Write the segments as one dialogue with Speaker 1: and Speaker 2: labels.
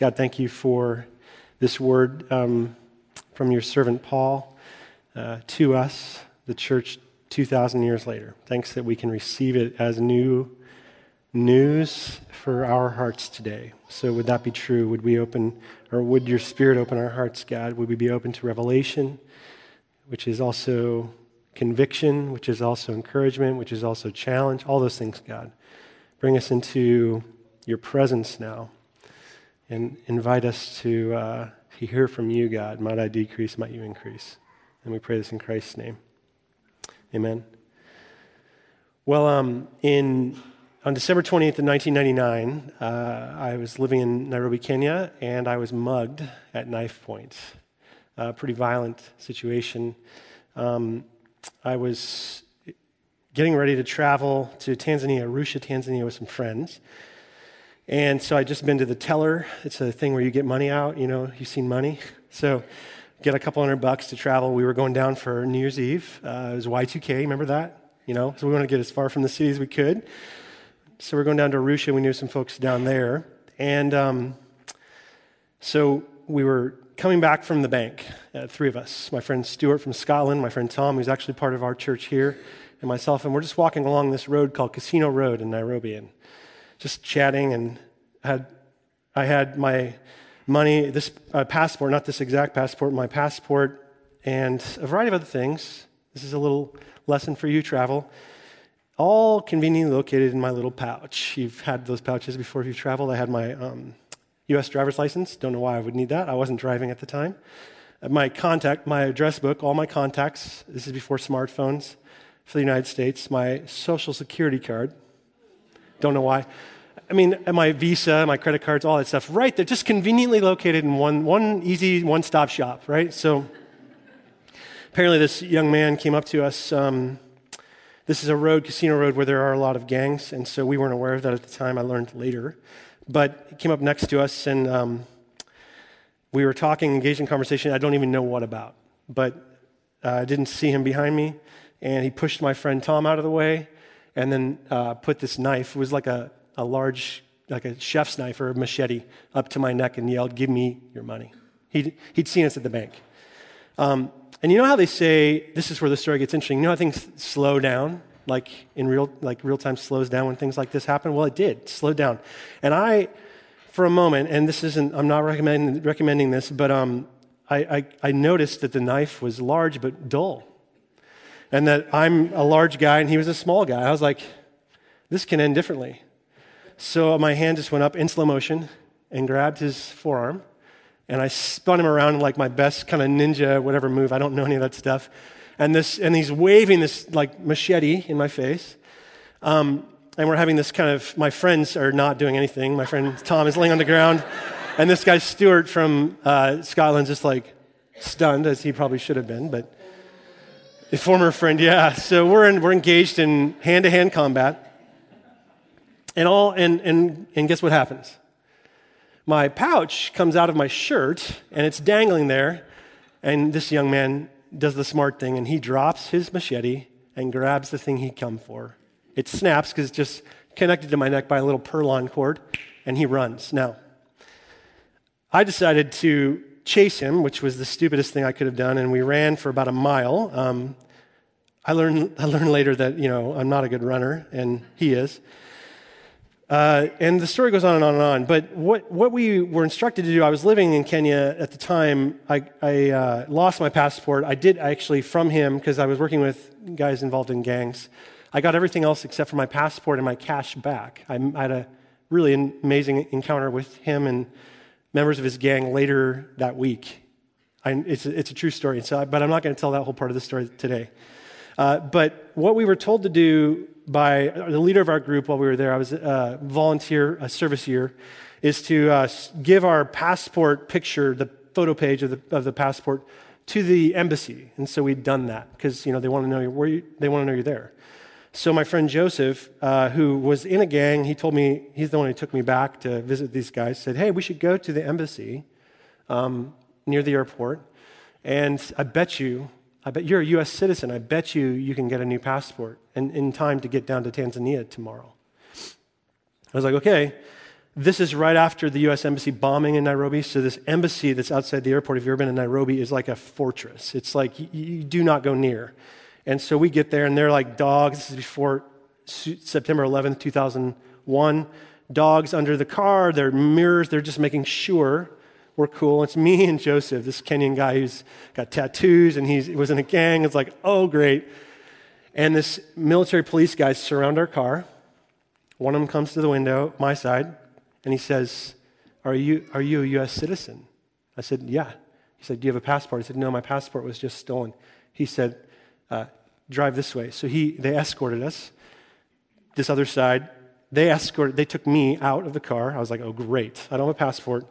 Speaker 1: God, thank you for this word um, from your servant Paul uh, to us, the church 2,000 years later. Thanks that we can receive it as new news for our hearts today. So, would that be true? Would we open, or would your spirit open our hearts, God? Would we be open to revelation, which is also conviction, which is also encouragement, which is also challenge? All those things, God. Bring us into your presence now and invite us to, uh, hear from you, God. Might I decrease, might you increase. And we pray this in Christ's name. Amen. Well, um, in on December 20th of 1999, uh, I was living in Nairobi, Kenya, and I was mugged at knife point. A pretty violent situation. Um, I was getting ready to travel to Tanzania, Arusha, Tanzania, with some friends. And so I'd just been to the teller. It's a thing where you get money out, you know, you've seen money. So get a couple hundred bucks to travel. We were going down for New Year's Eve. Uh, it was Y2K, remember that? You know, so we want to get as far from the city as we could. So we're going down to Arusha. We knew some folks down there. And um, so we were coming back from the bank, uh, three of us. My friend Stuart from Scotland, my friend Tom, who's actually part of our church here, and myself. And we're just walking along this road called Casino Road in Nairobi and just chatting. And had, I had my money, this uh, passport, not this exact passport, my passport, and a variety of other things. This is a little lesson for you, travel all conveniently located in my little pouch. You've had those pouches before if you've traveled. I had my um, US driver's license. Don't know why I would need that. I wasn't driving at the time. Uh, my contact, my address book, all my contacts. This is before smartphones for the United States. My social security card. Don't know why. I mean, my Visa, my credit cards, all that stuff, right They're just conveniently located in one, one easy one stop shop, right? So apparently, this young man came up to us. Um, this is a road, Casino Road, where there are a lot of gangs, and so we weren't aware of that at the time. I learned later. But he came up next to us, and um, we were talking, engaged in conversation. I don't even know what about, but uh, I didn't see him behind me, and he pushed my friend Tom out of the way, and then uh, put this knife. It was like a, a large, like a chef's knife or a machete up to my neck, and yelled, "Give me your money." He'd, he'd seen us at the bank. Um, and you know how they say this is where the story gets interesting. You know how things slow down, like in real like real time slows down when things like this happen. Well, it did slow down, and I, for a moment, and this isn't. I'm not recommending recommending this, but um, I, I, I noticed that the knife was large but dull, and that I'm a large guy and he was a small guy. I was like, this can end differently. So my hand just went up in slow motion and grabbed his forearm and I spun him around like my best kind of ninja, whatever move. I don't know any of that stuff. And, this, and he's waving this like machete in my face. Um, and we're having this kind of, my friends are not doing anything. My friend Tom is laying on the ground. And this guy, Stuart from uh, Scotland, just like stunned, as he probably should have been. But a former friend, yeah. So we're, in, we're engaged in hand to hand combat. And, all, and, and, and guess what happens? my pouch comes out of my shirt and it's dangling there. And this young man does the smart thing and he drops his machete and grabs the thing he come for. It snaps because it's just connected to my neck by a little Perlon cord and he runs. Now, I decided to chase him, which was the stupidest thing I could have done, and we ran for about a mile. Um, I learned, I learned later that, you know, I'm not a good runner, and he is. Uh, and the story goes on and on and on. But what, what we were instructed to do, I was living in Kenya at the time. I, I uh, lost my passport. I did actually from him, because I was working with guys involved in gangs. I got everything else except for my passport and my cash back. I, I had a really amazing encounter with him and members of his gang later that week. I, it's, a, it's a true story, so, but I'm not going to tell that whole part of the story today. Uh, but what we were told to do by the leader of our group while we were there. I was a volunteer, a service year, is to uh, give our passport picture, the photo page of the, of the passport, to the embassy. And so we'd done that because you know they want to know you, they want to know you're there. So my friend Joseph, uh, who was in a gang, he told me he's the one who took me back to visit these guys. Said, "Hey, we should go to the embassy um, near the airport, and I bet you I bet you're a U.S. citizen. I bet you you can get a new passport and in time to get down to Tanzania tomorrow. I was like, okay. this is right after the U.S. Embassy bombing in Nairobi. So, this embassy that's outside the airport, if you've ever been in Nairobi, is like a fortress. It's like you, you do not go near. And so we get there, and they're like dogs. This is before September 11th, 2001. Dogs under the car, their mirrors, they're just making sure we're cool. It's me and Joseph, this Kenyan guy who's got tattoos and he was in a gang. It's like, oh, great. And this military police guys surround our car. One of them comes to the window, my side, and he says, Are you, are you a U.S. citizen? I said, Yeah. He said, Do you have a passport? I said, No, my passport was just stolen. He said, uh, Drive this way. So he, they escorted us. This other side, they escorted, they took me out of the car. I was like, Oh, great. I don't have a passport.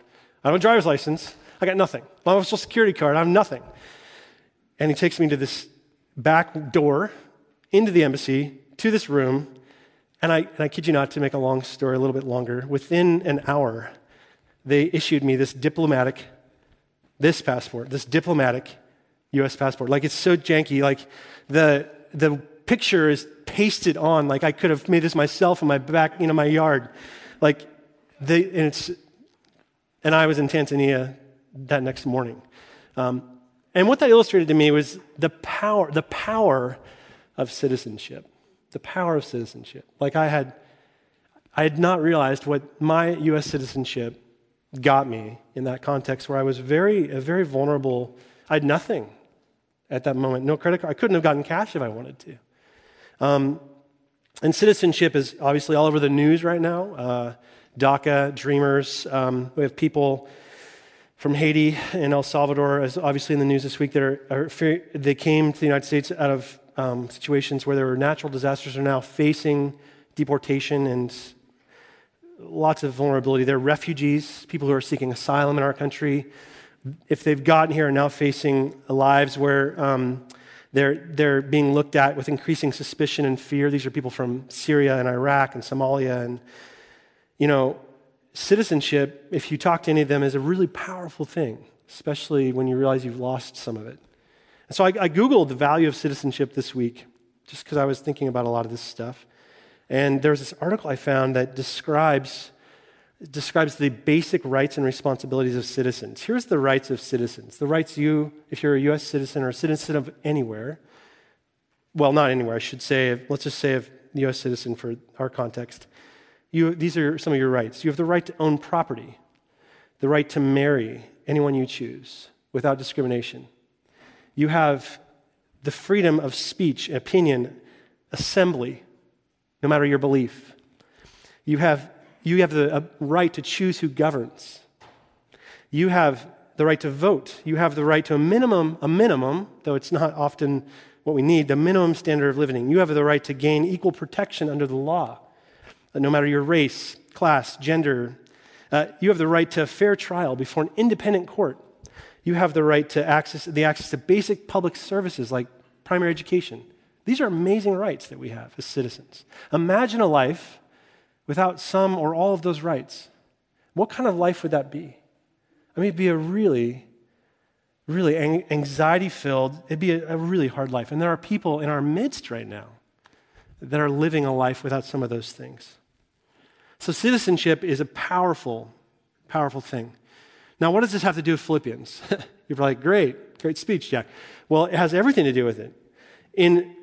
Speaker 1: I don't have a driver's license. I got nothing. I don't have a social security card. I have nothing. And he takes me to this back door into the embassy, to this room, and I, and I kid you not, to make a long story a little bit longer, within an hour, they issued me this diplomatic, this passport, this diplomatic US passport. Like it's so janky, like the, the picture is pasted on, like I could have made this myself in my back, you know, my yard. Like, they, and it's, and I was in Tanzania that next morning. Um, and what that illustrated to me was the power, the power of citizenship the power of citizenship. Like I had, I had not realized what my U.S. citizenship got me in that context where I was very, very vulnerable. I had nothing at that moment, no credit card. I couldn't have gotten cash if I wanted to. Um, and citizenship is obviously all over the news right now. Uh, DACA, Dreamers. Um, we have people from Haiti and El Salvador, as obviously in the news this week, that are, are, they came to the United States out of um, situations where there were natural disasters are now facing deportation and lots of vulnerability. They're refugees, people who are seeking asylum in our country. If they've gotten here, are now facing lives where um, they're, they're being looked at with increasing suspicion and fear. These are people from Syria and Iraq and Somalia. And, you know, citizenship, if you talk to any of them, is a really powerful thing, especially when you realize you've lost some of it. And so I, I Googled the value of citizenship this week, just because I was thinking about a lot of this stuff. And there's this article I found that describes, describes the basic rights and responsibilities of citizens. Here's the rights of citizens the rights you, if you're a U.S. citizen or a citizen of anywhere, well, not anywhere, I should say, let's just say a U.S. citizen for our context. You, these are some of your rights. You have the right to own property, the right to marry anyone you choose without discrimination you have the freedom of speech, opinion, assembly, no matter your belief. You have, you have the right to choose who governs. You have the right to vote. You have the right to a minimum, a minimum, though it's not often what we need, the minimum standard of living. You have the right to gain equal protection under the law, no matter your race, class, gender. Uh, you have the right to a fair trial before an independent court you have the right to access the access to basic public services like primary education. These are amazing rights that we have as citizens. Imagine a life without some or all of those rights. What kind of life would that be? I mean, it'd be a really, really anxiety filled, it'd be a, a really hard life. And there are people in our midst right now that are living a life without some of those things. So, citizenship is a powerful, powerful thing. Now, what does this have to do with Philippians? You're like, great, great speech, Jack. Well, it has everything to do with it. In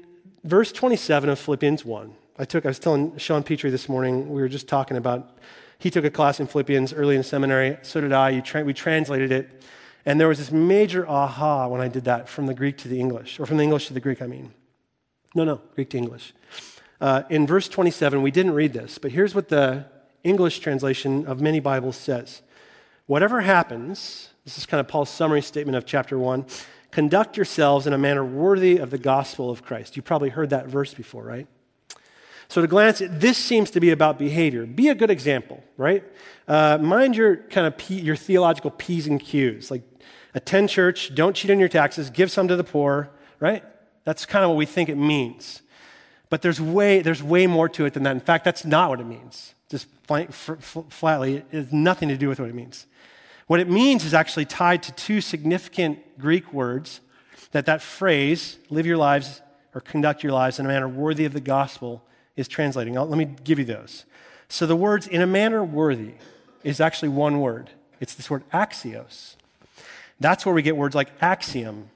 Speaker 1: verse 27 of Philippians 1, I took, I was telling Sean Petrie this morning, we were just talking about, he took a class in Philippians early in seminary, so did I. Tra- we translated it. And there was this major aha when I did that from the Greek to the English, or from the English to the Greek, I mean. No, no, Greek to English. Uh, in verse 27, we didn't read this, but here's what the English translation of many Bibles says Whatever happens, this is kind of Paul's summary statement of chapter 1 conduct yourselves in a manner worthy of the gospel of Christ. You probably heard that verse before, right? So, to glance, this seems to be about behavior. Be a good example, right? Uh, mind your kind of P, your theological P's and Q's. Like, attend church, don't cheat on your taxes, give some to the poor, right? That's kind of what we think it means. But there's way, there's way more to it than that. In fact, that's not what it means. Just flatly, it has nothing to do with what it means. What it means is actually tied to two significant Greek words that that phrase, live your lives or conduct your lives in a manner worthy of the gospel, is translating. I'll, let me give you those. So the words in a manner worthy, is actually one word. It's this word axios. That's where we get words like axiom,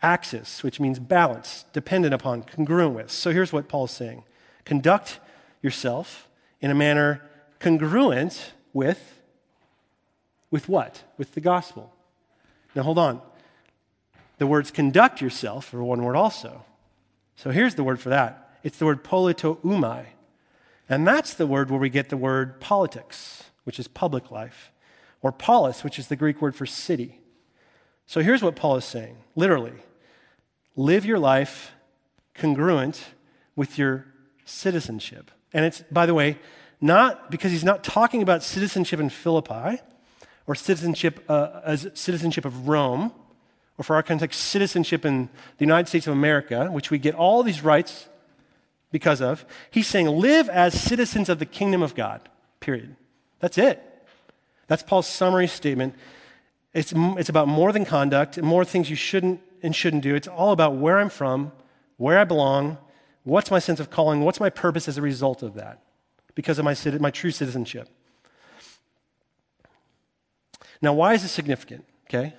Speaker 1: axis, which means balance, dependent upon, congruent with. So here's what Paul's saying conduct yourself in a manner congruent with with what? With the gospel. Now hold on. The words conduct yourself are one word also. So here's the word for that. It's the word politeuomai. And that's the word where we get the word politics, which is public life, or polis, which is the Greek word for city. So here's what Paul is saying literally live your life congruent with your citizenship. And it's, by the way, not because he's not talking about citizenship in Philippi or citizenship uh, as citizenship of Rome, or for our context, citizenship in the United States of America, which we get all these rights because of. He's saying, live as citizens of the kingdom of God, period. That's it. That's Paul's summary statement. It's, it's about more than conduct, more things you shouldn't and shouldn't do. It's all about where I'm from, where I belong, what's my sense of calling, what's my purpose as a result of that, because of my, my true citizenship. Now, why is this significant? Okay?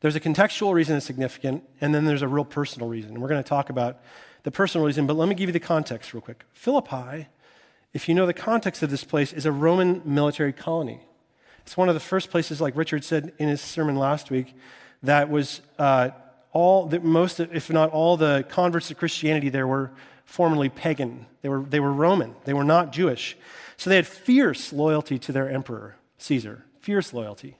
Speaker 1: There's a contextual reason it's significant, and then there's a real personal reason. We're going to talk about the personal reason, but let me give you the context real quick. Philippi, if you know the context of this place, is a Roman military colony. It's one of the first places, like Richard said in his sermon last week, that was uh, all, the, most, if not all, the converts to Christianity there were formerly pagan. They were, they were Roman, they were not Jewish. So they had fierce loyalty to their emperor, Caesar, fierce loyalty.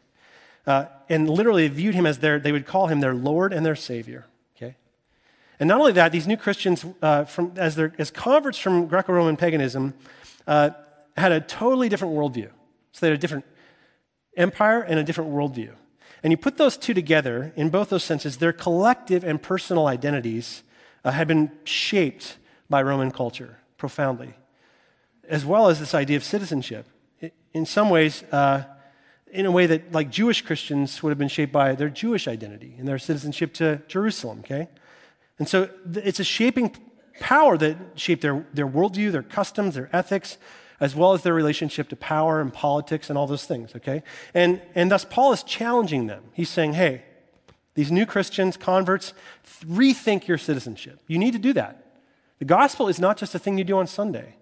Speaker 1: Uh, and literally viewed him as their, they would call him their Lord and their Savior. And not only that, these new Christians, uh, from, as, as converts from Greco Roman paganism, uh, had a totally different worldview. So they had a different empire and a different worldview. And you put those two together, in both those senses, their collective and personal identities uh, had been shaped by Roman culture profoundly, as well as this idea of citizenship. In some ways, uh, in a way that, like Jewish Christians, would have been shaped by their Jewish identity and their citizenship to Jerusalem, okay? And so it's a shaping power that shaped their, their worldview, their customs, their ethics, as well as their relationship to power and politics and all those things, okay? And, and thus, Paul is challenging them. He's saying, hey, these new Christians, converts, rethink your citizenship. You need to do that. The gospel is not just a thing you do on Sunday.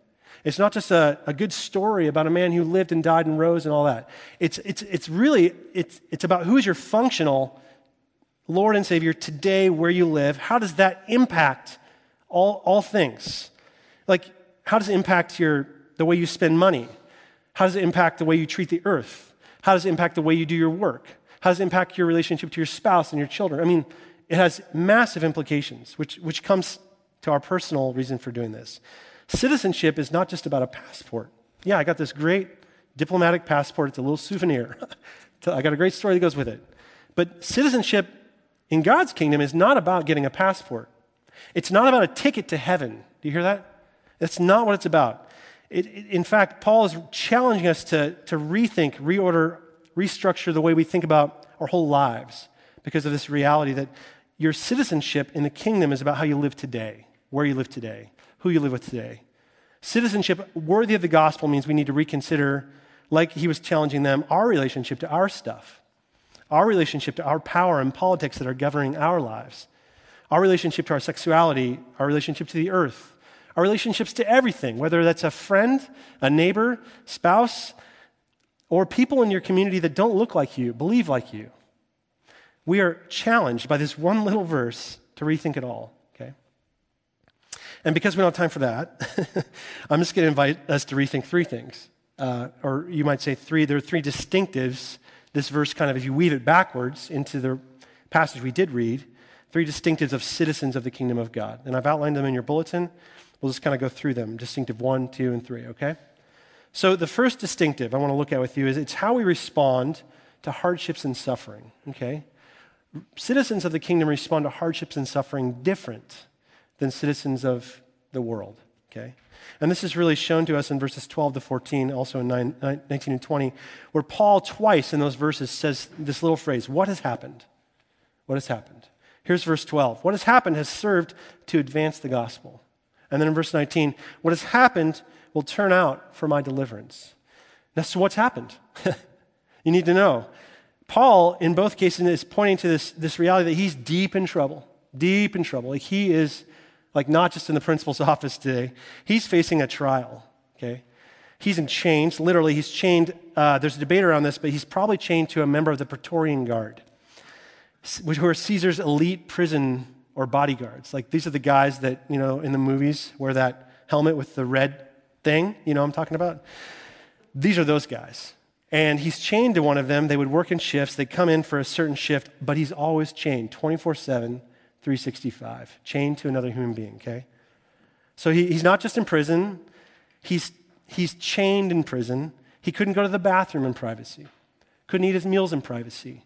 Speaker 1: It's not just a, a good story about a man who lived and died and rose and all that. It's, it's, it's really, it's, it's about who is your functional Lord and Savior today, where you live. How does that impact all, all things? Like, how does it impact your the way you spend money? How does it impact the way you treat the earth? How does it impact the way you do your work? How does it impact your relationship to your spouse and your children? I mean, it has massive implications, which, which comes to our personal reason for doing this. Citizenship is not just about a passport. Yeah, I got this great diplomatic passport, it's a little souvenir. I got a great story that goes with it. But citizenship in God's kingdom is not about getting a passport. It's not about a ticket to heaven. Do you hear that? That's not what it's about. It, it, in fact, Paul is challenging us to, to rethink, reorder, restructure the way we think about our whole lives because of this reality that your citizenship in the kingdom is about how you live today, where you live today, who you live with today. Citizenship worthy of the gospel means we need to reconsider, like he was challenging them, our relationship to our stuff, our relationship to our power and politics that are governing our lives, our relationship to our sexuality, our relationship to the earth, our relationships to everything, whether that's a friend, a neighbor, spouse, or people in your community that don't look like you, believe like you. We are challenged by this one little verse to rethink it all, okay? And because we don't have time for that, I'm just going to invite us to rethink three things. Uh, or you might say three. There are three distinctives. This verse, kind of, if you weave it backwards into the passage we did read, three distinctives of citizens of the kingdom of God. And I've outlined them in your bulletin. We'll just kind of go through them distinctive one, two, and three, okay? So, the first distinctive I want to look at with you is it's how we respond to hardships and suffering, okay? Citizens of the kingdom respond to hardships and suffering different than citizens of the world, okay? And this is really shown to us in verses 12 to 14, also in 9, 19 and 20, where Paul twice in those verses says this little phrase, What has happened? What has happened? Here's verse 12. What has happened has served to advance the gospel. And then in verse 19, what has happened will turn out for my deliverance. So what's happened? you need to know. Paul, in both cases, is pointing to this, this reality that he's deep in trouble, deep in trouble. Like he is, like not just in the principal's office today, he's facing a trial, okay? He's in chains, literally, he's chained. Uh, there's a debate around this, but he's probably chained to a member of the Praetorian Guard, who are Caesar's elite prison or bodyguards. Like these are the guys that, you know, in the movies wear that helmet with the red thing, you know I'm talking about? These are those guys. And he's chained to one of them. They would work in shifts. They'd come in for a certain shift, but he's always chained 24 7, 365, chained to another human being, okay? So he, he's not just in prison, he's, he's chained in prison. He couldn't go to the bathroom in privacy, couldn't eat his meals in privacy,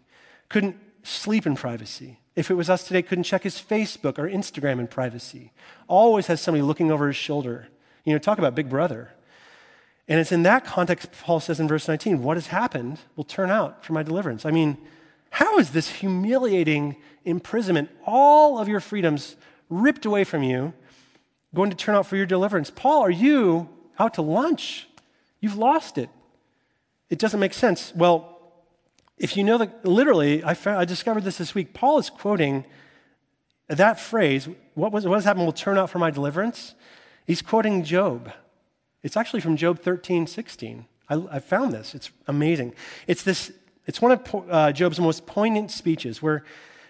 Speaker 1: couldn't sleep in privacy. If it was us today, couldn't check his Facebook or Instagram in privacy. Always has somebody looking over his shoulder. You know, talk about big brother. And it's in that context, Paul says in verse 19, what has happened will turn out for my deliverance. I mean, how is this humiliating imprisonment, all of your freedoms ripped away from you, going to turn out for your deliverance? Paul, are you out to lunch? You've lost it. It doesn't make sense. Well, if you know that, literally, I, found, I discovered this this week. Paul is quoting that phrase, what, was, what has happened will turn out for my deliverance. He's quoting Job. It's actually from Job 13, 16. I, I found this. It's amazing. It's, this, it's one of uh, Job's most poignant speeches where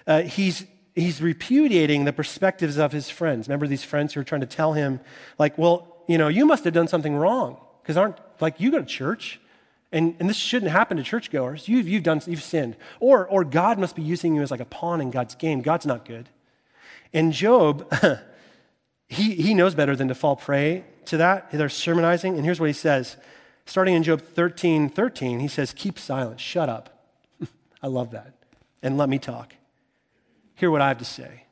Speaker 1: uh, he's, he's repudiating the perspectives of his friends. Remember these friends who are trying to tell him, like, well, you know, you must have done something wrong because aren't, like, you go to church. And, and this shouldn't happen to churchgoers. You've, you've done, you've sinned. Or, or God must be using you as like a pawn in God's game. God's not good. And Job, he, he knows better than to fall prey to that. They're sermonizing, and here's what he says. Starting in Job 13 13, he says, Keep silent, shut up. I love that. And let me talk. Hear what I have to say.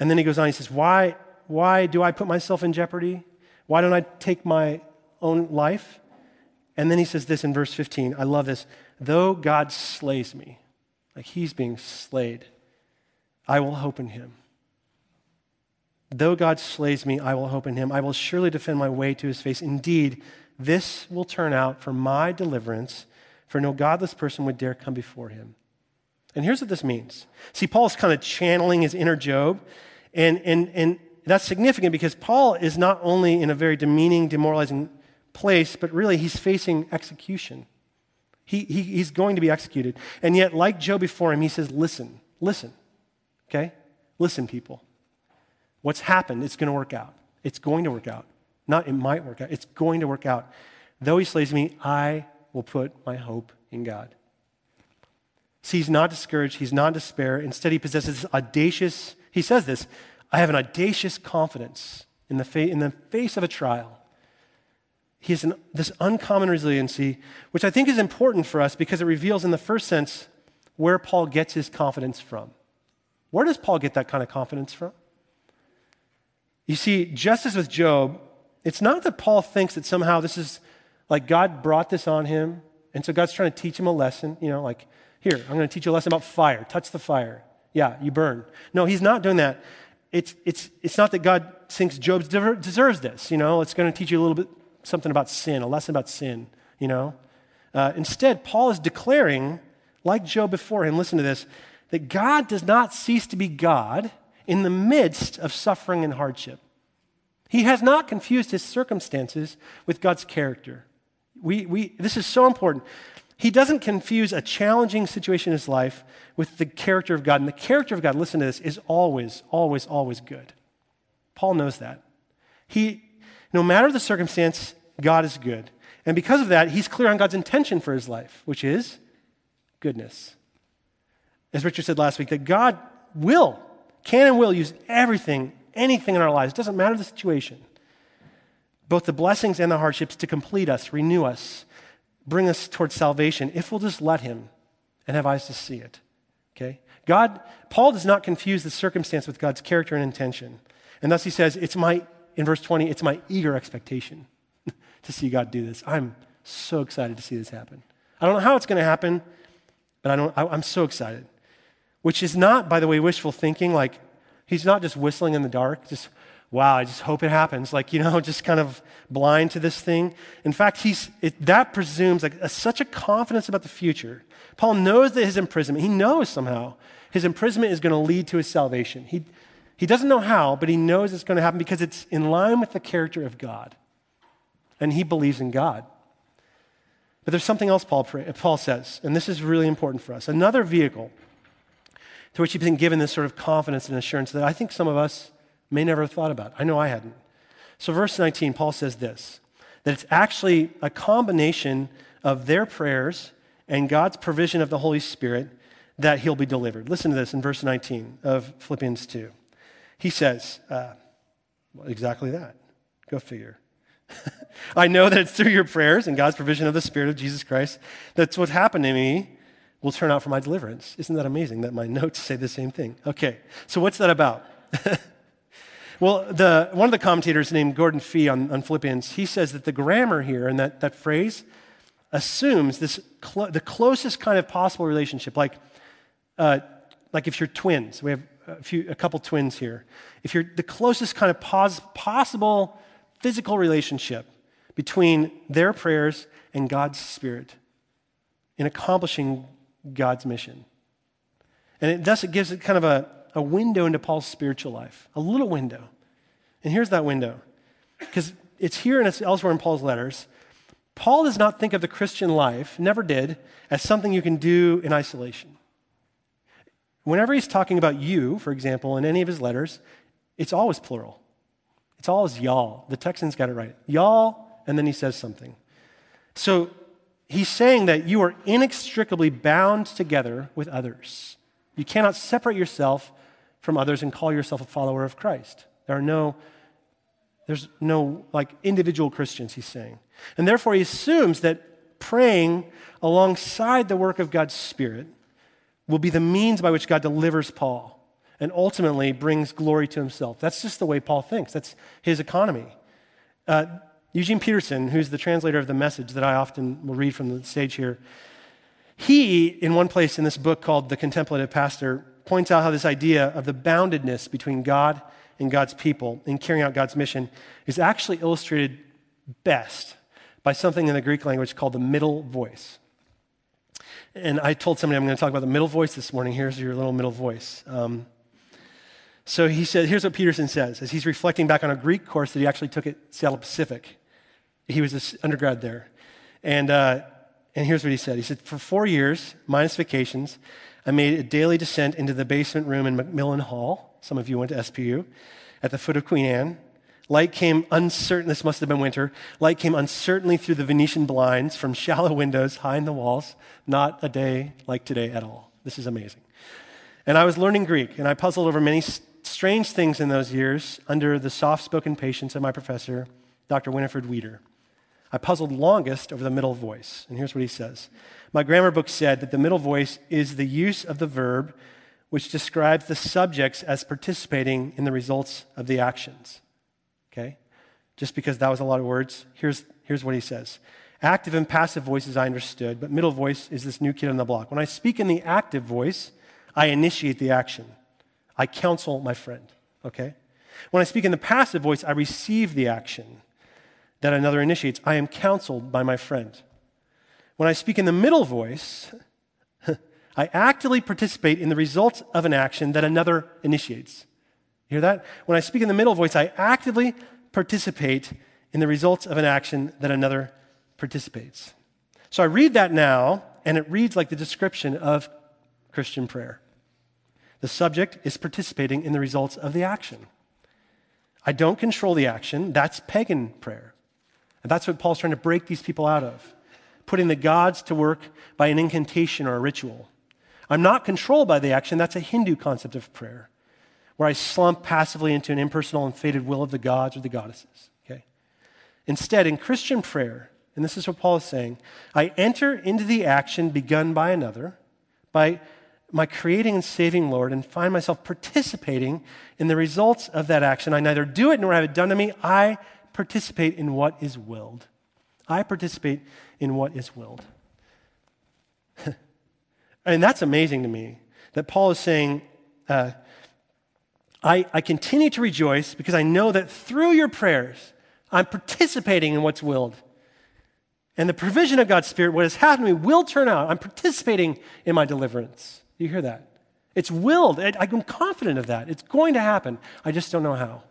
Speaker 1: And then he goes on, he says, Why, why do I put myself in jeopardy? Why don't I take my own life? And then he says this in verse 15. I love this. Though God slays me, like he's being slayed, I will hope in him. Though God slays me, I will hope in him. I will surely defend my way to his face. Indeed, this will turn out for my deliverance, for no godless person would dare come before him. And here's what this means. See, Paul's kind of channeling his inner Job, and, and, and that's significant because Paul is not only in a very demeaning, demoralizing place, but really he's facing execution. He, he, he's going to be executed. And yet, like Job before him, he says, Listen, listen, okay? Listen, people. What's happened, it's going to work out. It's going to work out. Not it might work out, it's going to work out. Though he slays me, I will put my hope in God. See, he's not discouraged, he's not in despair. Instead, he possesses audacious, he says this, I have an audacious confidence in the, fa- in the face of a trial. He has an, this uncommon resiliency, which I think is important for us because it reveals, in the first sense, where Paul gets his confidence from. Where does Paul get that kind of confidence from? You see, just as with Job, it's not that Paul thinks that somehow this is like God brought this on him, and so God's trying to teach him a lesson, you know, like, here, I'm going to teach you a lesson about fire. Touch the fire. Yeah, you burn. No, he's not doing that. It's, it's, it's not that God thinks Job deserves this, you know, it's going to teach you a little bit something about sin, a lesson about sin, you know. Uh, instead, Paul is declaring, like Job before him, listen to this, that God does not cease to be God in the midst of suffering and hardship. He has not confused his circumstances with God's character. We, we, this is so important. He doesn't confuse a challenging situation in his life with the character of God. And the character of God, listen to this, is always, always, always good. Paul knows that. He, no matter the circumstance, God is good. And because of that, he's clear on God's intention for his life, which is goodness. As Richard said last week, that God will can and will use everything, anything in our lives, doesn't matter the situation, both the blessings and the hardships to complete us, renew us, bring us towards salvation if we'll just let Him and have eyes to see it. Okay? God, Paul does not confuse the circumstance with God's character and intention. And thus he says, it's my, in verse 20, it's my eager expectation to see God do this. I'm so excited to see this happen. I don't know how it's going to happen, but I don't, I, I'm so excited which is not, by the way, wishful thinking. Like, he's not just whistling in the dark, just, wow, I just hope it happens. Like, you know, just kind of blind to this thing. In fact, he's, it, that presumes like a, such a confidence about the future. Paul knows that his imprisonment, he knows somehow his imprisonment is going to lead to his salvation. He, he doesn't know how, but he knows it's going to happen because it's in line with the character of God. And he believes in God. But there's something else Paul, Paul says, and this is really important for us. Another vehicle to which he's been given this sort of confidence and assurance that I think some of us may never have thought about. I know I hadn't. So, verse 19, Paul says this that it's actually a combination of their prayers and God's provision of the Holy Spirit that he'll be delivered. Listen to this in verse 19 of Philippians 2. He says, uh, well, exactly that. Go figure. I know that it's through your prayers and God's provision of the Spirit of Jesus Christ that's what's happened to me will turn out for my deliverance. Isn't that amazing that my notes say the same thing? Okay, so what's that about? well, the, one of the commentators named Gordon Fee on, on Philippians, he says that the grammar here and that, that phrase assumes this cl- the closest kind of possible relationship, like, uh, like if you're twins. We have a, few, a couple twins here. If you're the closest kind of pos- possible physical relationship between their prayers and God's Spirit in accomplishing God's mission. And it thus it gives it kind of a, a window into Paul's spiritual life, a little window. And here's that window. Because it's here and it's elsewhere in Paul's letters. Paul does not think of the Christian life, never did, as something you can do in isolation. Whenever he's talking about you, for example, in any of his letters, it's always plural. It's always y'all. The Texans got it right. Y'all, and then he says something. So he's saying that you are inextricably bound together with others. You cannot separate yourself from others and call yourself a follower of Christ. There are no, there's no like individual Christians, he's saying. And therefore, he assumes that praying alongside the work of God's Spirit will be the means by which God delivers Paul and ultimately brings glory to himself. That's just the way Paul thinks, that's his economy. Uh, Eugene Peterson, who's the translator of the message that I often will read from the stage here, he, in one place in this book called The Contemplative Pastor, points out how this idea of the boundedness between God and God's people in carrying out God's mission is actually illustrated best by something in the Greek language called the middle voice. And I told somebody I'm going to talk about the middle voice this morning. Here's your little middle voice. Um, so he said, here's what Peterson says as he's reflecting back on a Greek course that he actually took at Seattle Pacific. He was an undergrad there. And, uh, and here's what he said He said, For four years, minus vacations, I made a daily descent into the basement room in Macmillan Hall. Some of you went to SPU, at the foot of Queen Anne. Light came uncertain, this must have been winter. Light came uncertainly through the Venetian blinds from shallow windows high in the walls. Not a day like today at all. This is amazing. And I was learning Greek, and I puzzled over many strange things in those years under the soft spoken patience of my professor, Dr. Winifred Weter. I puzzled longest over the middle voice. And here's what he says My grammar book said that the middle voice is the use of the verb which describes the subjects as participating in the results of the actions. Okay? Just because that was a lot of words, here's, here's what he says Active and passive voices I understood, but middle voice is this new kid on the block. When I speak in the active voice, I initiate the action. I counsel my friend, okay? When I speak in the passive voice, I receive the action that another initiates. I am counseled by my friend. When I speak in the middle voice, I actively participate in the results of an action that another initiates. You hear that? When I speak in the middle voice, I actively participate in the results of an action that another participates. So I read that now, and it reads like the description of Christian prayer. The subject is participating in the results of the action. I don't control the action. That's pagan prayer. And that's what Paul's trying to break these people out of, putting the gods to work by an incantation or a ritual. I'm not controlled by the action. That's a Hindu concept of prayer, where I slump passively into an impersonal and fated will of the gods or the goddesses. Okay? Instead, in Christian prayer, and this is what Paul is saying, I enter into the action begun by another by my creating and saving Lord and find myself participating in the results of that action. I neither do it nor have it done to me. I participate in what is willed. I participate in what is willed. and that's amazing to me that Paul is saying, uh, I, I continue to rejoice because I know that through your prayers, I'm participating in what's willed. And the provision of God's Spirit, what has happened to me, will turn out. I'm participating in my deliverance. You hear that? It's willed. I'm confident of that. It's going to happen. I just don't know how.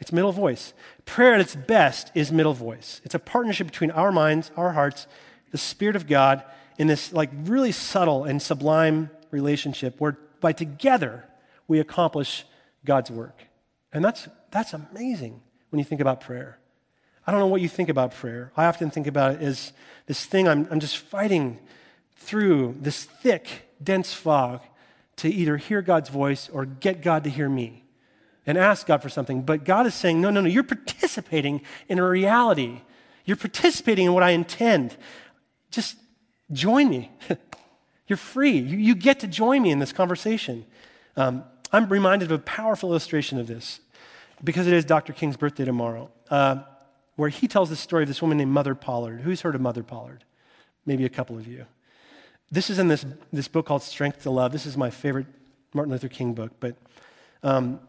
Speaker 1: It's middle voice. Prayer at its best is middle voice. It's a partnership between our minds, our hearts, the Spirit of God in this like really subtle and sublime relationship where by together we accomplish God's work. And that's, that's amazing when you think about prayer. I don't know what you think about prayer. I often think about it as this thing I'm, I'm just fighting through this thick, dense fog to either hear God's voice or get God to hear me and ask God for something. But God is saying, no, no, no, you're participating in a reality. You're participating in what I intend. Just join me. you're free. You, you, get to join me in this conversation. Um, I'm reminded of a powerful illustration of this because it is Dr. King's birthday tomorrow, uh, where he tells the story of this woman named Mother Pollard. Who's heard of Mother Pollard? Maybe a couple of you. This is in this, this book called Strength to Love. This is my favorite Martin Luther King book, but um,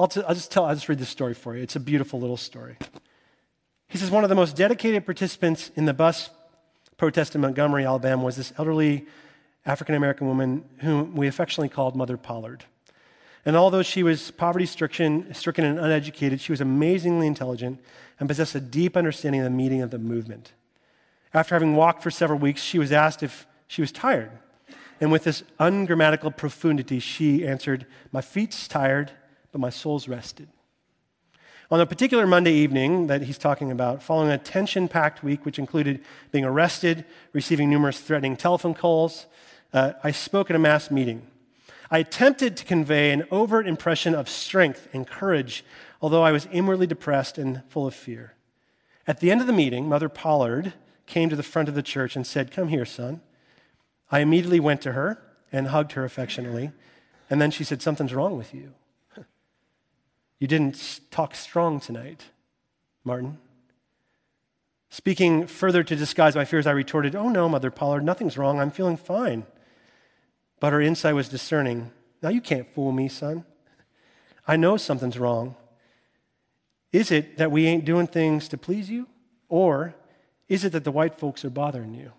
Speaker 1: I'll, t- I'll just tell, I'll just read this story for you. It's a beautiful little story. He says, one of the most dedicated participants in the bus protest in Montgomery, Alabama, was this elderly African American woman whom we affectionately called Mother Pollard. And although she was poverty stricken, stricken and uneducated, she was amazingly intelligent and possessed a deep understanding of the meaning of the movement. After having walked for several weeks, she was asked if she was tired. And with this ungrammatical profundity, she answered, My feet's tired, but my soul's rested. On a particular Monday evening that he's talking about, following a tension packed week, which included being arrested, receiving numerous threatening telephone calls, uh, I spoke at a mass meeting. I attempted to convey an overt impression of strength and courage, although I was inwardly depressed and full of fear. At the end of the meeting, Mother Pollard came to the front of the church and said, Come here, son. I immediately went to her and hugged her affectionately. And then she said, Something's wrong with you. You didn't talk strong tonight, Martin. Speaking further to disguise my fears, I retorted, Oh no, Mother Pollard, nothing's wrong. I'm feeling fine. But her insight was discerning. Now you can't fool me, son. I know something's wrong. Is it that we ain't doing things to please you? Or is it that the white folks are bothering you?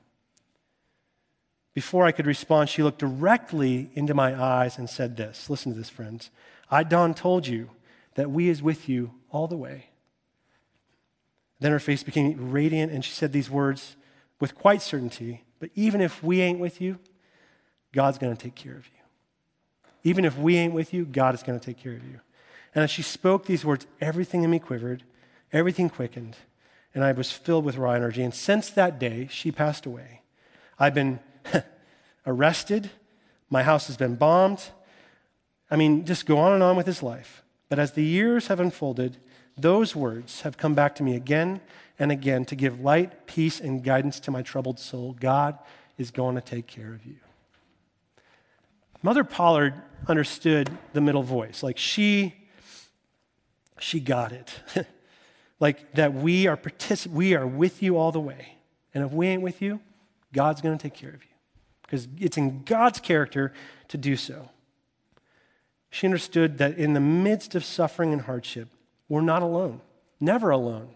Speaker 1: Before I could respond, she looked directly into my eyes and said this. Listen to this, friends. I, Don, told you that we is with you all the way. Then her face became radiant, and she said these words with quite certainty But even if we ain't with you, God's going to take care of you. Even if we ain't with you, God is going to take care of you. And as she spoke these words, everything in me quivered, everything quickened, and I was filled with raw energy. And since that day, she passed away. I've been arrested. My house has been bombed. I mean, just go on and on with his life. But as the years have unfolded, those words have come back to me again and again to give light, peace, and guidance to my troubled soul. God is going to take care of you. Mother Pollard understood the middle voice. Like she, she got it. like that we are particip- we are with you all the way. And if we ain't with you, God's going to take care of you because it's in God's character to do so. She understood that in the midst of suffering and hardship, we're not alone, never alone.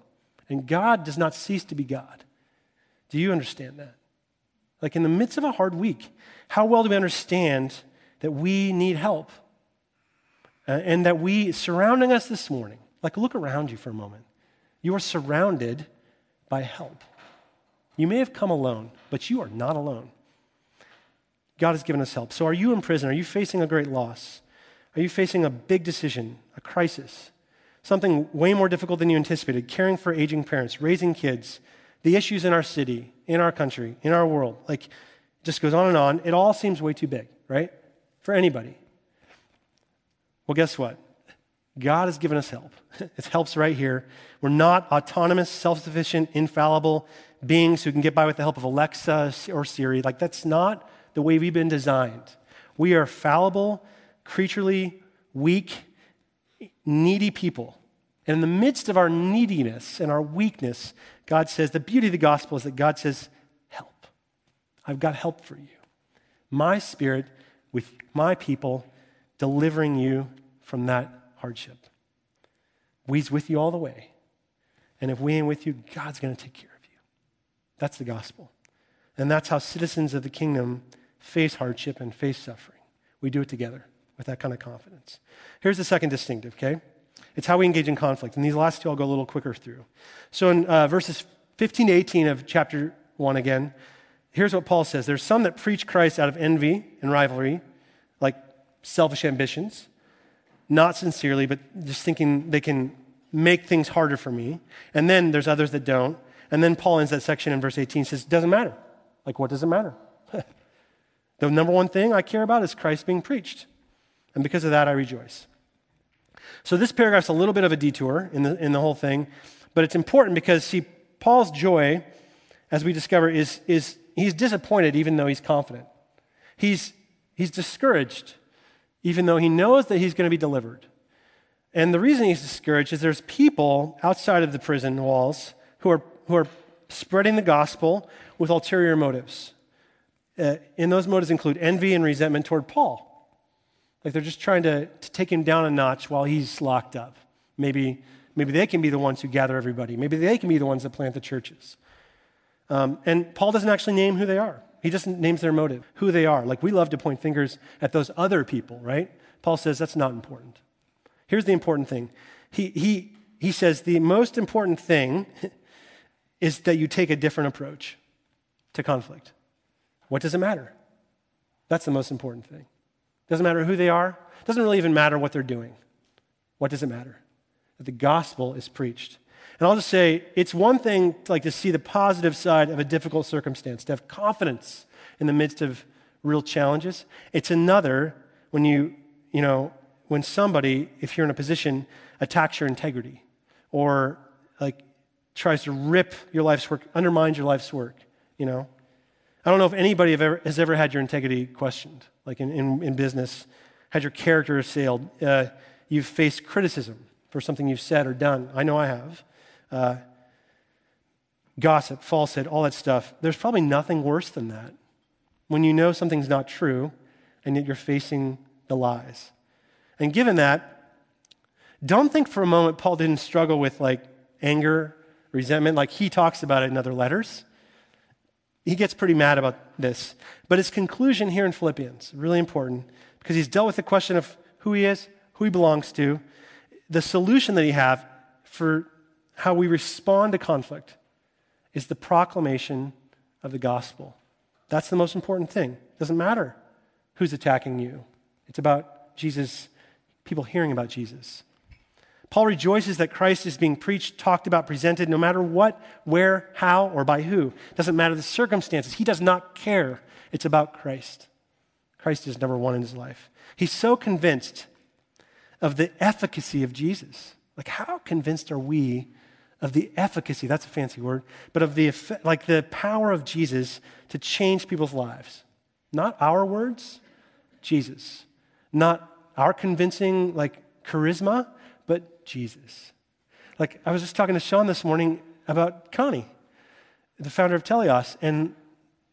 Speaker 1: And God does not cease to be God. Do you understand that? Like in the midst of a hard week, how well do we understand that we need help? And that we, surrounding us this morning, like look around you for a moment. You are surrounded by help. You may have come alone, but you are not alone. God has given us help. So, are you in prison? Are you facing a great loss? Are you facing a big decision, a crisis? Something way more difficult than you anticipated caring for aging parents, raising kids, the issues in our city, in our country, in our world. Like, it just goes on and on. It all seems way too big, right? For anybody. Well, guess what? God has given us help. It helps right here. We're not autonomous, self sufficient, infallible beings who can get by with the help of Alexa or Siri. Like, that's not the way we've been designed. We are fallible, creaturely, weak, needy people. And in the midst of our neediness and our weakness, God says, the beauty of the gospel is that God says, Help. I've got help for you. My spirit with my people delivering you from that hardship. We's with you all the way. And if we ain't with you, God's going to take care of you. That's the gospel. And that's how citizens of the kingdom face hardship and face suffering. We do it together with that kind of confidence. Here's the second distinctive, okay? It's how we engage in conflict. And these last two I'll go a little quicker through. So in uh, verses 15 to 18 of chapter 1 again, here's what Paul says There's some that preach Christ out of envy and rivalry, like selfish ambitions, not sincerely, but just thinking they can make things harder for me. And then there's others that don't. And then Paul ends that section in verse 18 says, Doesn't matter. Like, what does it matter? the number one thing I care about is Christ being preached. And because of that, I rejoice. So this paragraph's a little bit of a detour in the, in the whole thing, but it's important because, see, Paul's joy, as we discover, is, is he's disappointed even though he's confident. He's, he's discouraged even though he knows that he's going to be delivered. And the reason he's discouraged is there's people outside of the prison walls who are, who are spreading the gospel with ulterior motives. Uh, and those motives include envy and resentment toward Paul. Like they're just trying to, to take him down a notch while he's locked up. Maybe, maybe they can be the ones who gather everybody. Maybe they can be the ones that plant the churches. Um, and Paul doesn't actually name who they are. He just names their motive, who they are. Like we love to point fingers at those other people, right? Paul says that's not important. Here's the important thing. He, he, he says the most important thing is that you take a different approach to conflict. What does it matter? That's the most important thing. Doesn't matter who they are. Doesn't really even matter what they're doing. What does it matter? That the gospel is preached. And I'll just say, it's one thing like to see the positive side of a difficult circumstance, to have confidence in the midst of real challenges. It's another when you, you know, when somebody, if you're in a position, attacks your integrity or like tries to rip your life's work, undermines your life's work, you know. I don't know if anybody ever, has ever had your integrity questioned, like in, in, in business, had your character assailed. Uh, you've faced criticism for something you've said or done. I know I have. Uh, gossip, falsehood, all that stuff. There's probably nothing worse than that. When you know something's not true and yet you're facing the lies. And given that, don't think for a moment Paul didn't struggle with like anger, resentment, like he talks about it in other letters. He gets pretty mad about this. But his conclusion here in Philippians, really important, because he's dealt with the question of who he is, who he belongs to, the solution that he have for how we respond to conflict is the proclamation of the gospel. That's the most important thing. It doesn't matter who's attacking you. It's about Jesus, people hearing about Jesus. Paul rejoices that Christ is being preached, talked about, presented, no matter what, where, how, or by who. Doesn't matter the circumstances. He does not care. It's about Christ. Christ is number one in his life. He's so convinced of the efficacy of Jesus. Like, how convinced are we of the efficacy? That's a fancy word, but of the like the power of Jesus to change people's lives. Not our words, Jesus. Not our convincing like charisma, but Jesus. Like I was just talking to Sean this morning about Connie, the founder of Teleos, and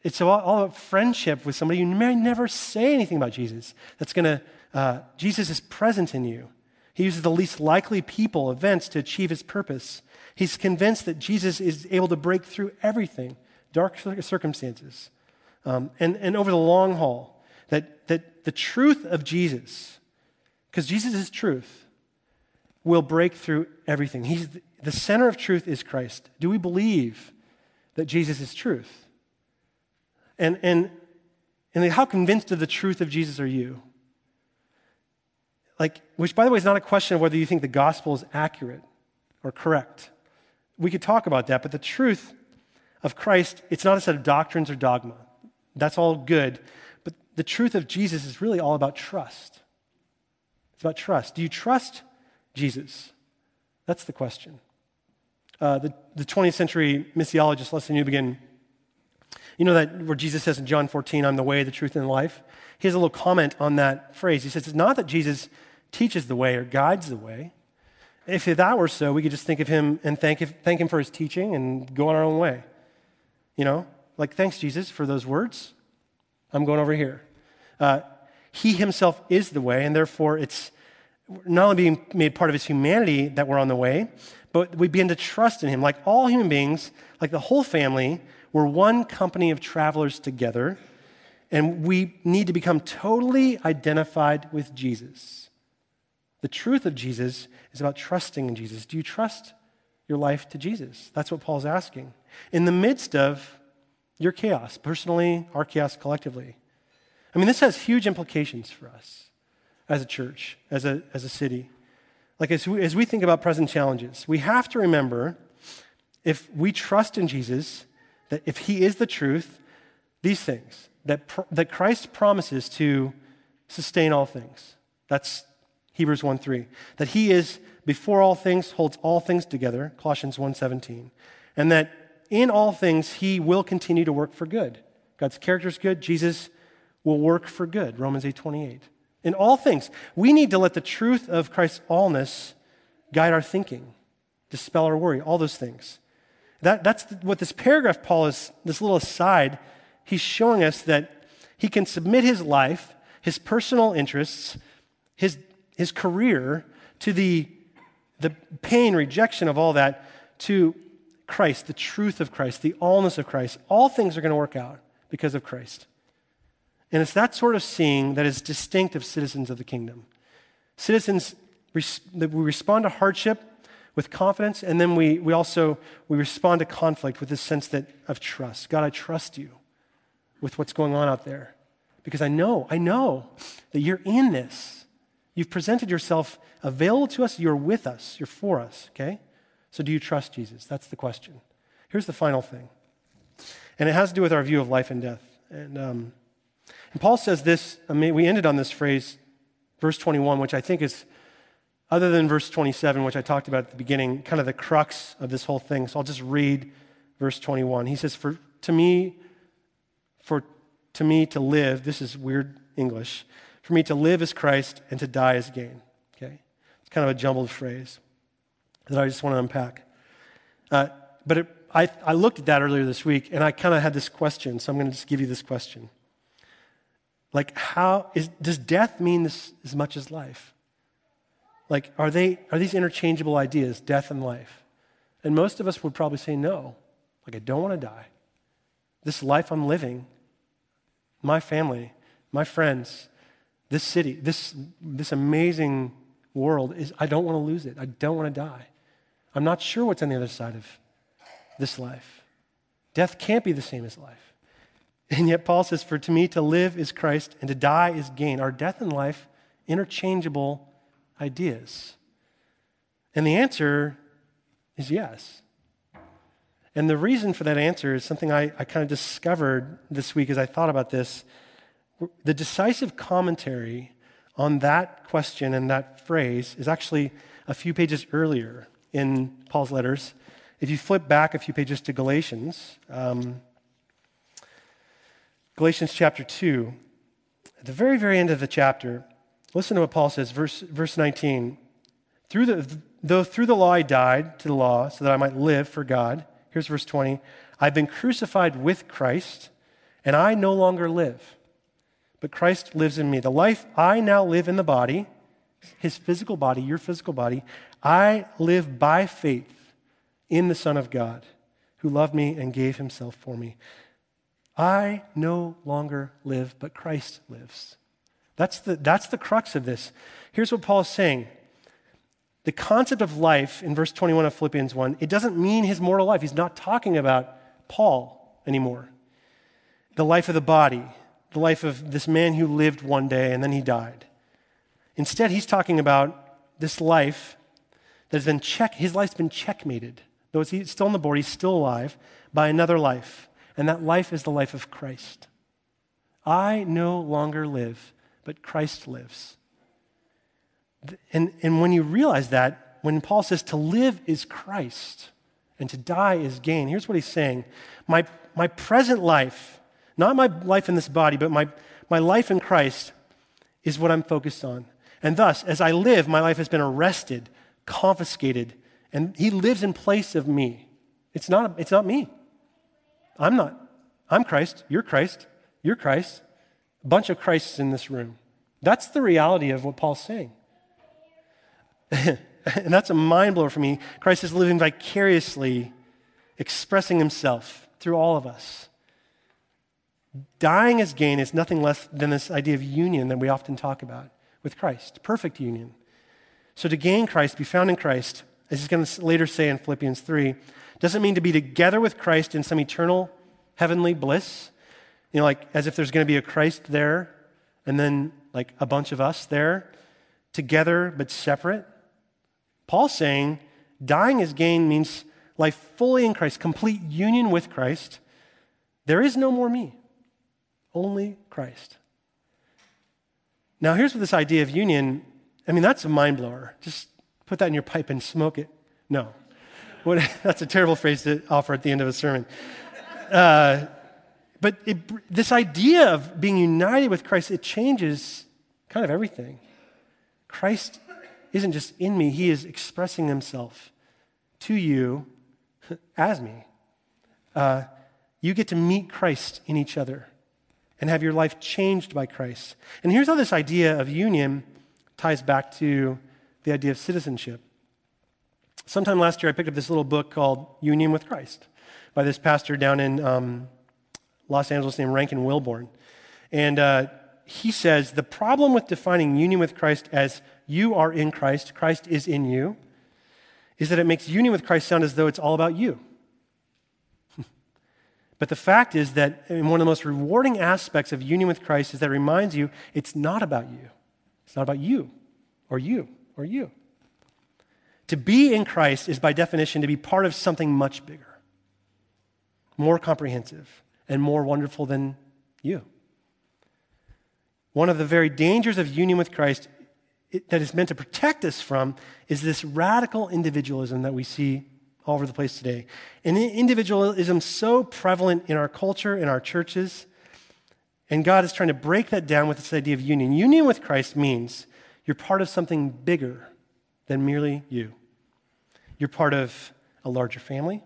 Speaker 1: it's all, about friendship with somebody you may never say anything about Jesus. That's going to, uh, Jesus is present in you. He uses the least likely people, events to achieve his purpose. He's convinced that Jesus is able to break through everything, dark circumstances. Um, and, and over the long haul, that, that the truth of Jesus, because Jesus is truth, will break through everything. He's the, center of truth is Christ. Do we believe that Jesus is truth? And, and, and how convinced of the truth of Jesus are you? Like, which, by the way, is not a question of whether you think the gospel is accurate or correct. We could talk about that, but the truth of Christ, it's not a set of doctrines or dogma. That's all good. But the truth of Jesus is really all about trust. It's about trust. Do you trust Jesus? That's the question. Uh, the, the 20th century missiologist Lesslie Newbigin, you know that where Jesus says in John 14, I'm the way, the truth, and the life? He has a little comment on that phrase. He says, It's not that Jesus teaches the way or guides the way. If that were so, we could just think of him and thank, thank him for his teaching and go on our own way. You know, like, thanks, Jesus, for those words. I'm going over here. Uh, he himself is the way, and therefore it's not only being made part of his humanity that we're on the way, but we begin to trust in him. Like all human beings, like the whole family, we're one company of travelers together, and we need to become totally identified with Jesus. The truth of Jesus is about trusting in Jesus. Do you trust your life to Jesus? That's what Paul's asking. In the midst of your chaos, personally, our chaos collectively. I mean, this has huge implications for us as a church, as a, as a city. Like, as we, as we think about present challenges, we have to remember if we trust in Jesus, that if he is the truth, these things, that, pr- that Christ promises to sustain all things. That's Hebrews 1 3. That he is before all things, holds all things together, Colossians 1 17. And that in all things he will continue to work for good. God's character is good, Jesus will work for good, Romans 8 28. In all things, we need to let the truth of Christ's allness guide our thinking, dispel our worry, all those things. That, that's what this paragraph, Paul is, this little aside, he's showing us that he can submit his life, his personal interests, his, his career to the, the pain, rejection of all that to Christ, the truth of Christ, the allness of Christ. All things are going to work out because of Christ. And it's that sort of seeing that is distinct of citizens of the kingdom. Citizens, we respond to hardship with confidence, and then we, we also we respond to conflict with this sense that, of trust. God, I trust you with what's going on out there because I know, I know that you're in this. You've presented yourself available to us. You're with us. You're for us, okay? So do you trust Jesus? That's the question. Here's the final thing. And it has to do with our view of life and death. And um, and Paul says this, I mean, we ended on this phrase, verse 21, which I think is, other than verse 27, which I talked about at the beginning, kind of the crux of this whole thing. So I'll just read verse 21. He says, For to me, for to me to live, this is weird English, for me to live is Christ and to die is gain. Okay? It's kind of a jumbled phrase that I just want to unpack. Uh, but it, I, I looked at that earlier this week and I kind of had this question, so I'm going to just give you this question. Like, how is, does death mean this as much as life? Like, are, they, are these interchangeable ideas, death and life? And most of us would probably say no. Like, I don't want to die. This life I'm living, my family, my friends, this city, this, this amazing world, is, I don't want to lose it. I don't want to die. I'm not sure what's on the other side of this life. Death can't be the same as life. And yet Paul says, For to me to live is Christ and to die is gain. Are death and life interchangeable ideas? And the answer is yes. And the reason for that answer is something I, I kind of discovered this week as I thought about this. The decisive commentary on that question and that phrase is actually a few pages earlier in Paul's letters. If you flip back a few pages to Galatians, um, Galatians chapter 2, at the very, very end of the chapter, listen to what Paul says, verse, verse 19. Through the, though through the law I died to the law so that I might live for God. Here's verse 20. I've been crucified with Christ, and I no longer live, but Christ lives in me. The life I now live in the body, his physical body, your physical body, I live by faith in the Son of God, who loved me and gave himself for me. I no longer live, but Christ lives. That's the, that's the crux of this. Here's what Paul is saying the concept of life in verse 21 of Philippians 1, it doesn't mean his mortal life. He's not talking about Paul anymore. The life of the body, the life of this man who lived one day and then he died. Instead, he's talking about this life that has been check, his life's been checkmated. Though he's still on the board, he's still alive by another life and that life is the life of Christ. I no longer live, but Christ lives. And, and when you realize that, when Paul says to live is Christ and to die is gain, here's what he's saying My, my present life, not my life in this body, but my, my life in Christ is what I'm focused on. And thus, as I live, my life has been arrested, confiscated, and he lives in place of me. It's not, it's not me. I'm not. I'm Christ. You're Christ. You're Christ. A bunch of Christs in this room. That's the reality of what Paul's saying. and that's a mind blower for me. Christ is living vicariously, expressing himself through all of us. Dying as gain is nothing less than this idea of union that we often talk about with Christ, perfect union. So to gain Christ, be found in Christ, as he's going to later say in Philippians 3, doesn't mean to be together with Christ in some eternal heavenly bliss. You know, like as if there's going to be a Christ there and then like a bunch of us there together but separate. Paul's saying dying as gain means life fully in Christ, complete union with Christ. There is no more me, only Christ. Now, here's what this idea of union I mean, that's a mind blower. Just put that in your pipe and smoke it. No. What, that's a terrible phrase to offer at the end of a sermon. Uh, but it, this idea of being united with Christ, it changes kind of everything. Christ isn't just in me, he is expressing himself to you as me. Uh, you get to meet Christ in each other and have your life changed by Christ. And here's how this idea of union ties back to the idea of citizenship. Sometime last year, I picked up this little book called Union with Christ by this pastor down in um, Los Angeles named Rankin Wilbourne. And uh, he says the problem with defining union with Christ as you are in Christ, Christ is in you, is that it makes union with Christ sound as though it's all about you. but the fact is that one of the most rewarding aspects of union with Christ is that it reminds you it's not about you. It's not about you or you or you. To be in Christ is by definition to be part of something much bigger, more comprehensive, and more wonderful than you. One of the very dangers of union with Christ that is meant to protect us from is this radical individualism that we see all over the place today. And individualism so prevalent in our culture, in our churches, and God is trying to break that down with this idea of union. Union with Christ means you're part of something bigger than merely you. You're part of a larger family,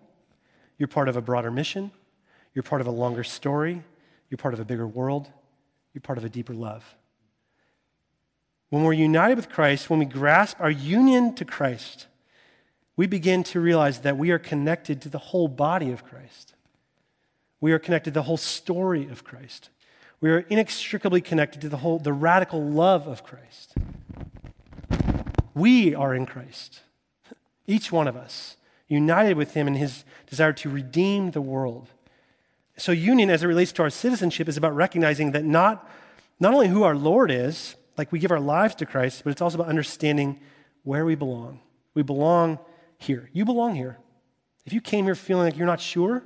Speaker 1: you're part of a broader mission, you're part of a longer story, you're part of a bigger world, you're part of a deeper love. When we're united with Christ, when we grasp our union to Christ, we begin to realize that we are connected to the whole body of Christ. We are connected to the whole story of Christ. We are inextricably connected to the whole the radical love of Christ. We are in Christ. Each one of us, united with him in his desire to redeem the world. So union as it relates to our citizenship is about recognizing that not not only who our Lord is, like we give our lives to Christ, but it's also about understanding where we belong. We belong here. You belong here. If you came here feeling like you're not sure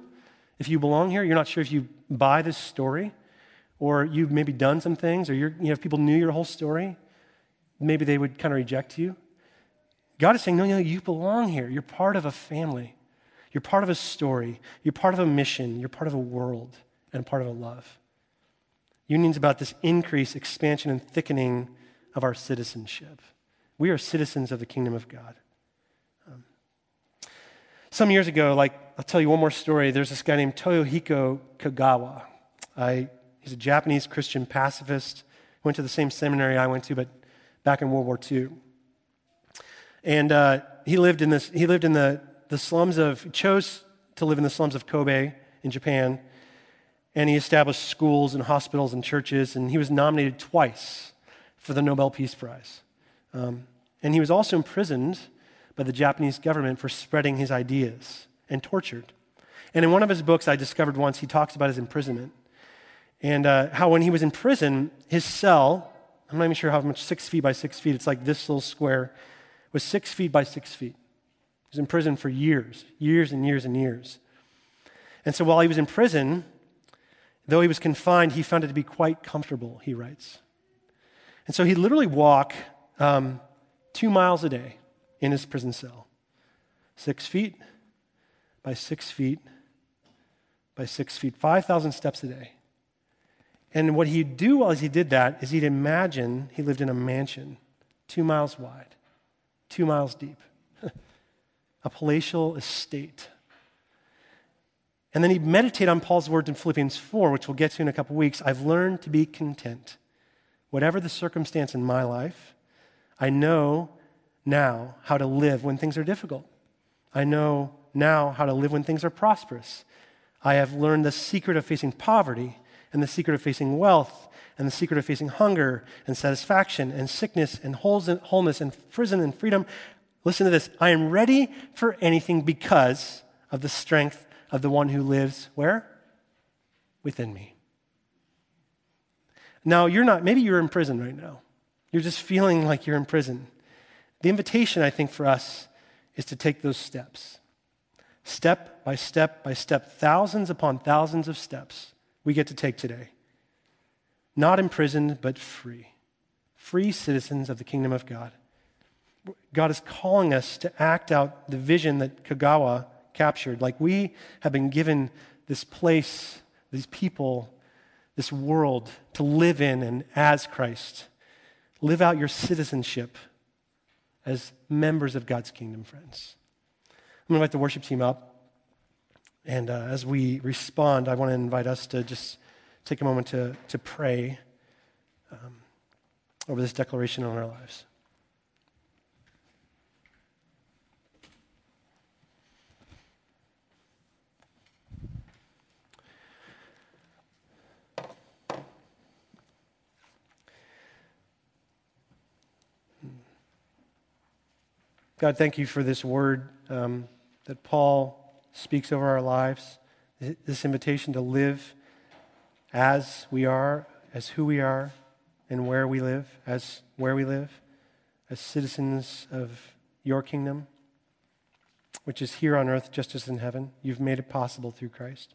Speaker 1: if you belong here, you're not sure if you buy this story, or you've maybe done some things, or you know, if people knew your whole story, maybe they would kind of reject you. God is saying, no, no, you belong here. You're part of a family. You're part of a story. You're part of a mission. You're part of a world and part of a love. Union's about this increase, expansion, and thickening of our citizenship. We are citizens of the kingdom of God. Um, some years ago, like, I'll tell you one more story. There's this guy named Toyohiko Kagawa. I, he's a Japanese Christian pacifist. Went to the same seminary I went to, but back in World War II. And uh, he lived in this. He lived in the the slums of. Chose to live in the slums of Kobe in Japan and he established schools and hospitals and churches, and he was nominated twice for the Nobel Peace Prize. Um, and he was also imprisoned by the Japanese government for spreading his ideas and tortured. And in one of his books, I discovered once, he talks about his imprisonment and uh, how when he was in prison, his cell, I'm not even sure how much, six feet by six feet, it's like this little square, was six feet by six feet. He was in prison for years, years and years and years. And so while he was in prison, Though he was confined, he found it to be quite comfortable, he writes. And so he'd literally walk um, two miles a day in his prison cell six feet by six feet by six feet, 5,000 steps a day. And what he'd do while he did that is he'd imagine he lived in a mansion two miles wide, two miles deep, a palatial estate and then he'd meditate on Paul's words in Philippians 4, which we'll get to in a couple weeks. I've learned to be content. Whatever the circumstance in my life, I know now how to live when things are difficult. I know now how to live when things are prosperous. I have learned the secret of facing poverty and the secret of facing wealth and the secret of facing hunger and satisfaction and sickness and wholeness and prison and freedom. Listen to this. I am ready for anything because of the strength of the one who lives where? Within me. Now, you're not, maybe you're in prison right now. You're just feeling like you're in prison. The invitation, I think, for us is to take those steps. Step by step by step, thousands upon thousands of steps we get to take today. Not imprisoned, but free. Free citizens of the kingdom of God. God is calling us to act out the vision that Kagawa captured. Like we have been given this place, these people, this world to live in and as Christ. Live out your citizenship as members of God's kingdom, friends. I'm going to invite the worship team up. And uh, as we respond, I want to invite us to just take a moment to, to pray um, over this declaration on our lives. God, thank you for this word um, that Paul speaks over our lives, this invitation to live as we are, as who we are, and where we live, as where we live, as citizens of your kingdom, which is here on earth just as in heaven. You've made it possible through Christ.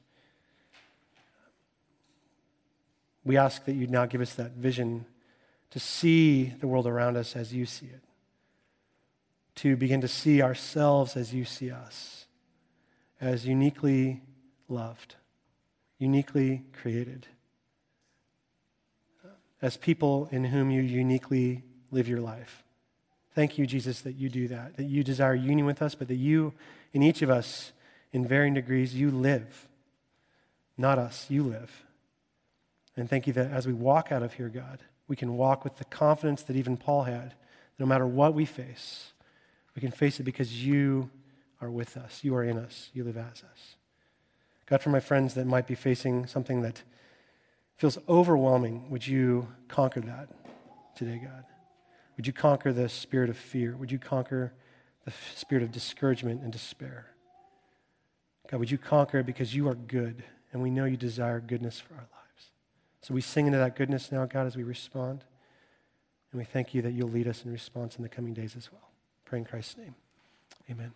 Speaker 1: We ask that you now give us that vision to see the world around us as you see it to begin to see ourselves as you see us, as uniquely loved, uniquely created, as people in whom you uniquely live your life. Thank you, Jesus, that you do that, that you desire union with us, but that you, in each of us, in varying degrees, you live. Not us, you live. And thank you that as we walk out of here, God, we can walk with the confidence that even Paul had, no matter what we face, we can face it because you are with us. You are in us. You live as us. God, for my friends that might be facing something that feels overwhelming, would you conquer that today, God? Would you conquer the spirit of fear? Would you conquer the spirit of discouragement and despair? God, would you conquer it because you are good and we know you desire goodness for our lives. So we sing into that goodness now, God, as we respond. And we thank you that you'll lead us in response in the coming days as well. Pray in Christ's name. Amen.